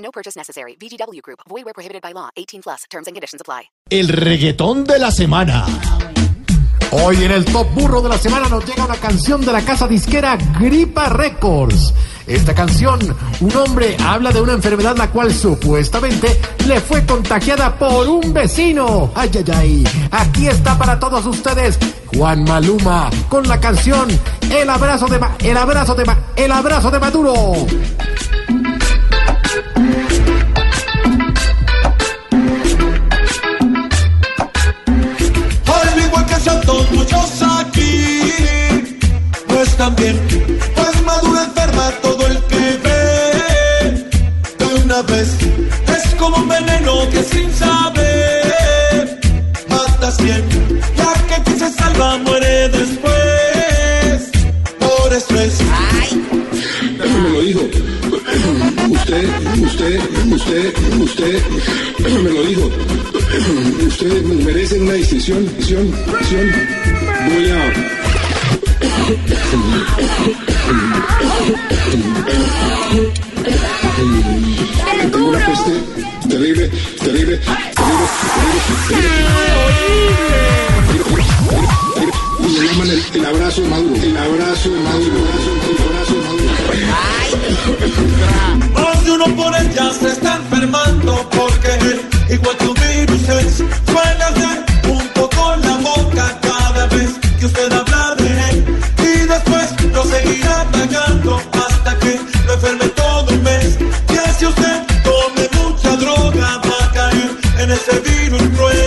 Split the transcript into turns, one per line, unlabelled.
No purchase necessary. VGW Group. Void where prohibited by law. 18 plus. Terms and conditions apply.
El reggaetón de la semana.
Hoy en el Top Burro de la semana nos llega una canción de la casa disquera Gripa Records. Esta canción, un hombre habla de una enfermedad la cual supuestamente le fue contagiada por un vecino. Ay, ay, ay. Aquí está para todos ustedes Juan Maluma con la canción El abrazo de Ma- El abrazo de Ma- El abrazo de Maduro.
Santos, muchos aquí no están bien. Pues Maduro enferma todo el que ve. De una vez es como un veneno que sin saber mata cien. Ya que quien se salva muere después por estrés.
me lo dijo. Usted, usted, usted, usted me lo dijo. Ustedes merecen una distinción, distinción, distinción. Voy a. Tengo una peste terrible, terrible, terrible, terrible. Y me llaman el, el abrazo de Maduro, el abrazo de Maduro, el abrazo, el abrazo de Maduro.
De uno por el jazz se está enfermando porque el igual tu virus es suele hacer junto con la boca cada vez que usted habla de él y después lo seguirá atacando hasta que lo enferme todo un mes. Que si usted tome mucha droga va a caer en ese virus cruel.